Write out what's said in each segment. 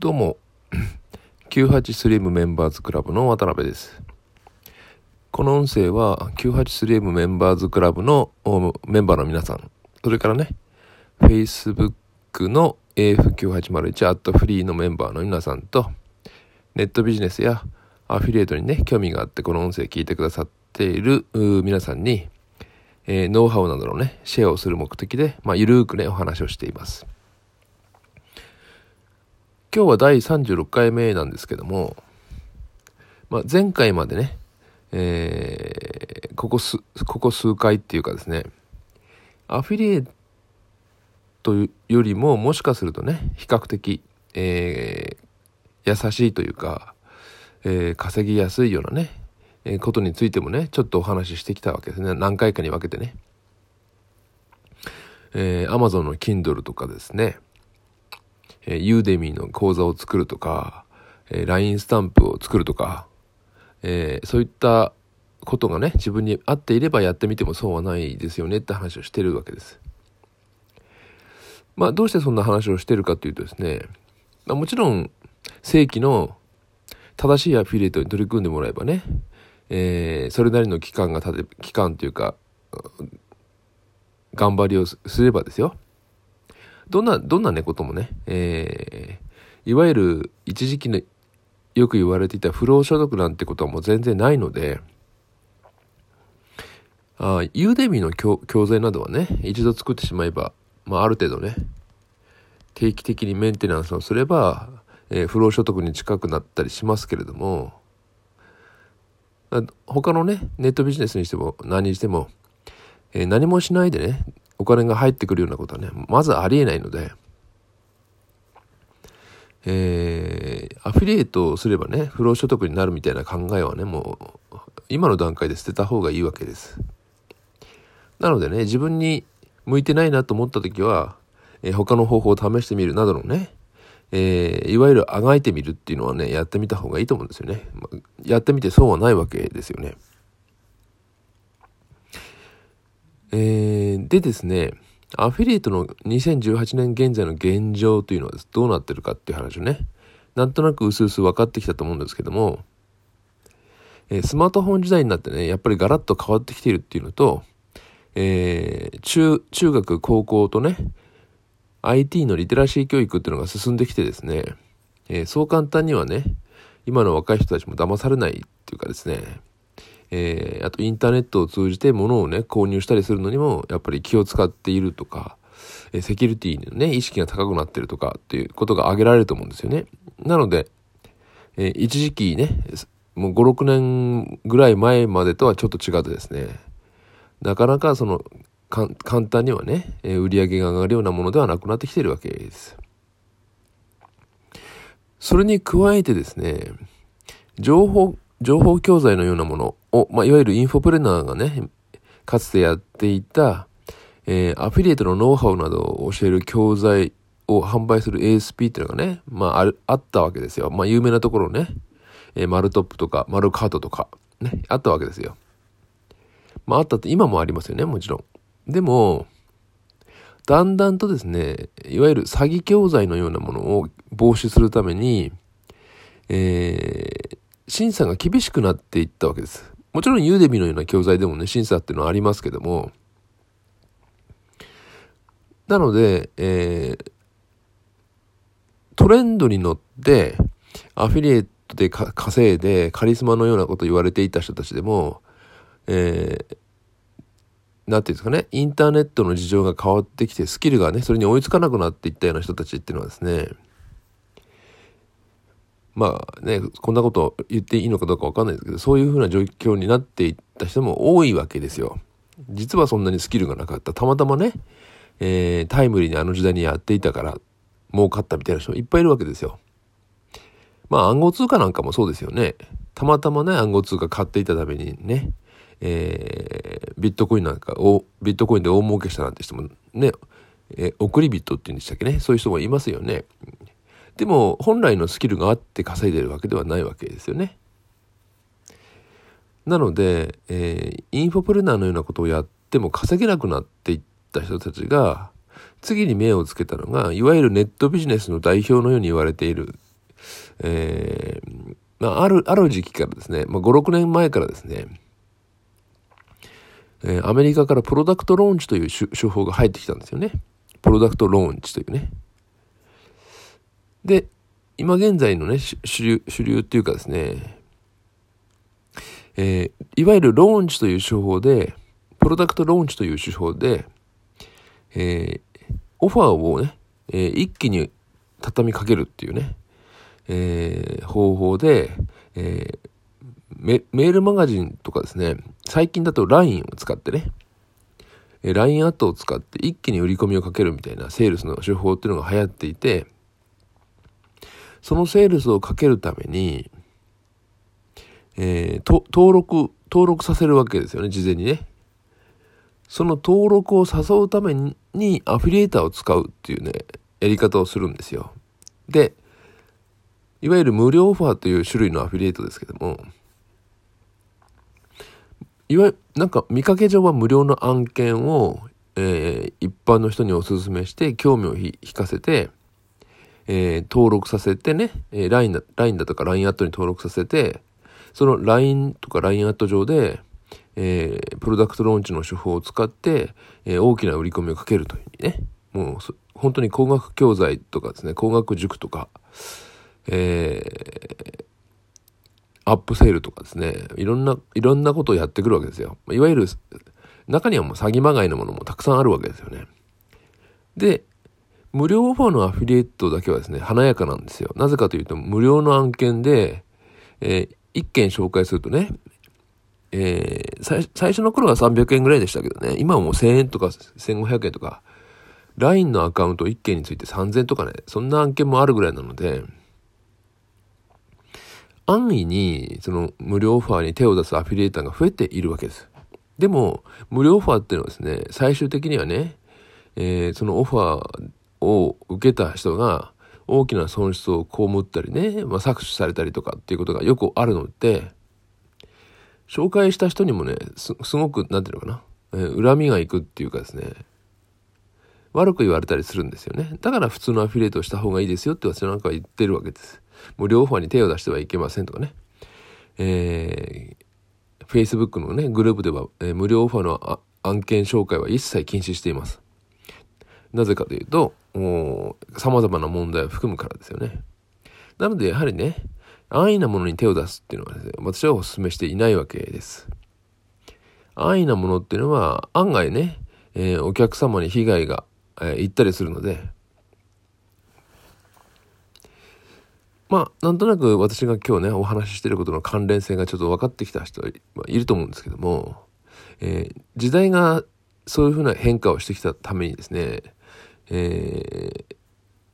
どうも、98スリムメンバーズクラブの渡辺です。この音声は98スリムメンバーズクラブのメンバーの皆さん、それからね、Facebook の AF9801 アットフリーのメンバーの皆さんと、ネットビジネスやアフィリエイトにね、興味があってこの音声聞いてくださっている皆さんに、えー、ノウハウなどのね、シェアをする目的で、まあ、ゆるーくね、お話をしています。今日は第36回目なんですけども、まあ、前回までね、えー、ここ数、ここ数回っていうかですね、アフィリエイトよりももしかするとね、比較的、えー、優しいというか、えー、稼ぎやすいようなね、えー、ことについてもね、ちょっとお話ししてきたわけですね。何回かに分けてね。えー、Amazon の Kindle とかですね、えー、ユーデミーの講座を作るとか、えー、LINE スタンプを作るとか、えー、そういったことがね、自分に合っていればやってみても損はないですよねって話をしてるわけです。まあ、どうしてそんな話をしてるかというとですね、まあ、もちろん、正規の正しいアフィリエイトに取り組んでもらえばね、えー、それなりの期間がたて、期間というか、頑張りをすればですよ。どんな、どんなね、こともね、えー、いわゆる一時期のよく言われていた不労所得なんてことはもう全然ないので、あユーデミーの教教材などはね、一度作ってしまえば、まあ、ある程度ね、定期的にメンテナンスをすれば、えー、不労所得に近くなったりしますけれども、他のね、ネットビジネスにしても何にしても、えー、何もしないでね、お金が入ってくるようなことはね、まずありえないので、えー、アフィリエイトをすればね、不労所得になるみたいな考えはね、もう、今の段階で捨てた方がいいわけです。なのでね、自分に向いてないなと思った時は、えー、他の方法を試してみるなどのね、えー、いわゆるあがいてみるっていうのはね、やってみた方がいいと思うんですよね。まあ、やってみて損はないわけですよね。えー、でですね、アフィリエイトの2018年現在の現状というのはどうなってるかっていう話をね、なんとなく薄々分かってきたと思うんですけども、えー、スマートフォン時代になってね、やっぱりガラッと変わってきているっていうのと、えー、中、中学、高校とね、IT のリテラシー教育っていうのが進んできてですね、えー、そう簡単にはね、今の若い人たちも騙されないっていうかですね、えー、あとインターネットを通じて物をね、購入したりするのにも、やっぱり気を使っているとか、えセキュリティのね、意識が高くなってるとかっていうことが挙げられると思うんですよね。なので、えー、一時期ね、もう5、6年ぐらい前までとはちょっと違ってですね、なかなかその、簡単にはね、え、売り上げが上がるようなものではなくなってきてるわけです。それに加えてですね、情報情報教材のようなものを、まあ、いわゆるインフォプレナーがね、かつてやっていた、えー、アフィリエイトのノウハウなどを教える教材を販売する ASP っていうのがね、まあ、あ、ったわけですよ。まあ、有名なところね、えー、マルトップとか、マルカートとか、ね、あったわけですよ。まあ、あったって今もありますよね、もちろん。でも、だんだんとですね、いわゆる詐欺教材のようなものを防止するために、えー、審査が厳しくなっていったわけです。もちろんユーデミのような教材でもね、審査っていうのはありますけども、なので、えー、トレンドに乗って、アフィリエイトで稼いで、カリスマのようなこと言われていた人たちでも、えー、なんていうんですかね、インターネットの事情が変わってきて、スキルがね、それに追いつかなくなっていったような人たちっていうのはですね、まあね、こんなこと言っていいのかどうかわかんないですけど、そういうふうな状況になっていった人も多いわけですよ。実はそんなにスキルがなかった。たまたまね、えー、タイムリーにあの時代にやっていたから儲かったみたいな人もいっぱいいるわけですよ。まあ暗号通貨なんかもそうですよね。たまたまね、暗号通貨買っていたためにね、えー、ビットコインなんかを、ビットコインで大儲けしたなんて人もね、えー、送りビットって言うんでしたっけね。そういう人もいますよね。でも本来のスキルがあって稼いでるわけではないわけですよね。なので、えー、インフォプレナーのようなことをやっても稼げなくなっていった人たちが次に目をつけたのがいわゆるネットビジネスの代表のように言われているえー、まあ、ある、ある時期からですね、まあ、5、6年前からですね、えー、アメリカからプロダクトローンチという手法が入ってきたんですよね。プロダクトローンチというね。で、今現在のね、主流、主流っていうかですね、えー、いわゆるローンチという手法で、プロダクトローンチという手法で、えー、オファーをね、えー、一気に畳みかけるっていうね、えー、方法で、えーメ、メールマガジンとかですね、最近だと LINE を使ってね、え LINE アットを使って一気に売り込みをかけるみたいなセールスの手法っていうのが流行っていて、そのセールスをかけるために、えー、登録、登録させるわけですよね、事前にね。その登録を誘うためにアフィリエーターを使うっていうね、やり方をするんですよ。で、いわゆる無料オファーという種類のアフィリエイトですけども、いわゆる、なんか見かけ上は無料の案件を、えー、一般の人にお勧めして興味を引かせて、えー、登録させてね、えー、LINE だ、LINE だとか LINE アットに登録させて、その LINE とか LINE アット上で、えー、プロダクトローンチの手法を使って、えー、大きな売り込みをかけるというね、もう本当に工学教材とかですね、工学塾とか、えー、アップセールとかですね、いろんな、いろんなことをやってくるわけですよ。いわゆる、中にはもう詐欺まがいのものもたくさんあるわけですよね。で、無料オファーのアフィリエイトだけはですね、華やかなんですよ。なぜかというと、無料の案件で、えー、一件紹介するとね、えー、最最初の頃は300円ぐらいでしたけどね、今はもう1000円とか1500円とか、LINE のアカウント1件について3000とかね、そんな案件もあるぐらいなので、安易にその無料オファーに手を出すアフィリエイターが増えているわけです。でも、無料オファーっていうのはですね、最終的にはね、えー、そのオファーを受けた人が大きな損失を被ったりね、まあ、搾取されたりとかっていうことがよくあるので、紹介した人にもね、す、ごく、なんていうのかな、えー、恨みがいくっていうかですね、悪く言われたりするんですよね。だから普通のアフィリエイトをした方がいいですよって私なんかは言ってるわけです。無料オファーに手を出してはいけませんとかね。えー、Facebook のね、グループでは、えー、無料オファーの案件紹介は一切禁止しています。なぜかというと、様々な問題を含むからですよね。なので、やはりね、安易なものに手を出すっていうのはですね、私はお勧めしていないわけです。安易なものっていうのは、案外ね、えー、お客様に被害が、えー、行ったりするので、まあ、なんとなく私が今日ね、お話ししてることの関連性がちょっと分かってきた人はいると思うんですけども、えー、時代がそういうふうな変化をしてきたためにですね、えー、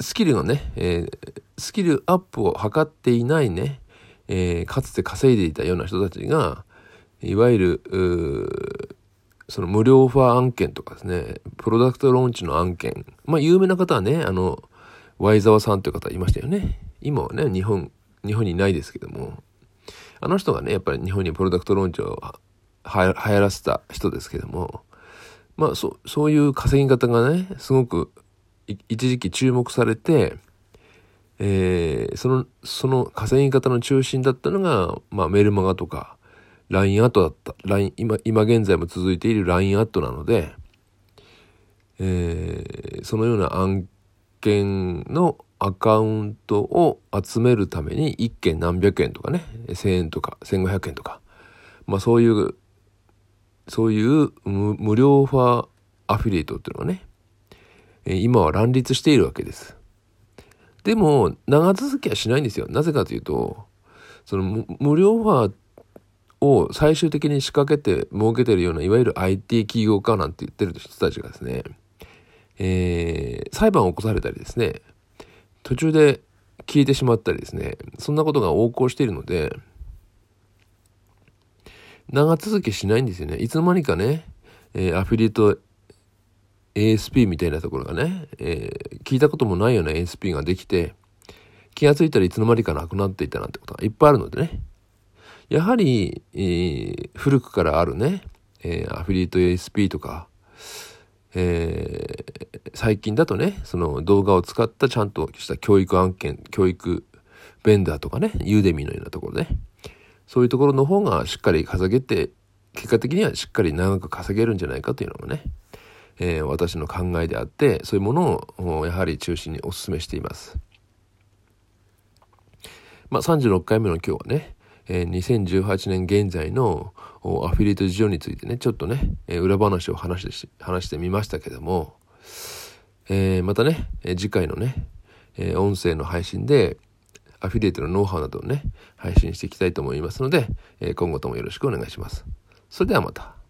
スキルのね、えー、スキルアップを図っていないね、えー、かつて稼いでいたような人たちが、いわゆる、その無料オファー案件とかですね、プロダクトローンチの案件、まあ有名な方はね、あの、ワイザワさんという方いましたよね。今はね、日本、日本にいないですけども、あの人がね、やっぱり日本にプロダクトローンチを流行らせた人ですけども、まあそ、そういう稼ぎ方がね、すごく一時期注目されて、えー、その、その稼ぎ方の中心だったのが、まあ、メルマガとか、LINE アットだった。LINE、今、今現在も続いている LINE アットなので、えー、そのような案件のアカウントを集めるために1件何百円とかね、1000円とか1500円とか、まあそういう、そういう無料ファーアフィリエイトっていうのがね、今は乱立しているわけです。でも、長続きはしないんですよ。なぜかというと、その無料オファーを最終的に仕掛けて儲けてるような、いわゆる IT 企業家なんて言ってる人たちがですね、えー、裁判を起こされたりですね、途中で消えてしまったりですね、そんなことが横行しているので、長続きしないんですよね。いつの間にかね、えー、アフィリエイト ASP みたいなところがね、えー、聞いたこともないような ASP ができて、気がついたらいつの間にかなくなっていたなんてことがいっぱいあるのでね。やはり、えー、古くからあるね、えー、アフィリエイト ASP とか、えー、最近だとね、その動画を使ったちゃんとした教育案件、教育ベンダーとかね、ユーデミーのようなところね。そういうところの方がしっかり稼げて、結果的にはしっかり長く稼げるんじゃないかというのがね、えー、私の考えであって、そういうものをやはり中心にお勧めしています。まあ、36回目の今日はね、えー、2018年現在のアフィリエイト事情についてね、ちょっとね、えー、裏話を話して話してみましたけども、えー、またね、え次回のね、え音声の配信で、アフィリエイトのノウハウなどをね、配信していきたいと思いますので、え今後ともよろしくお願いします。それではまた。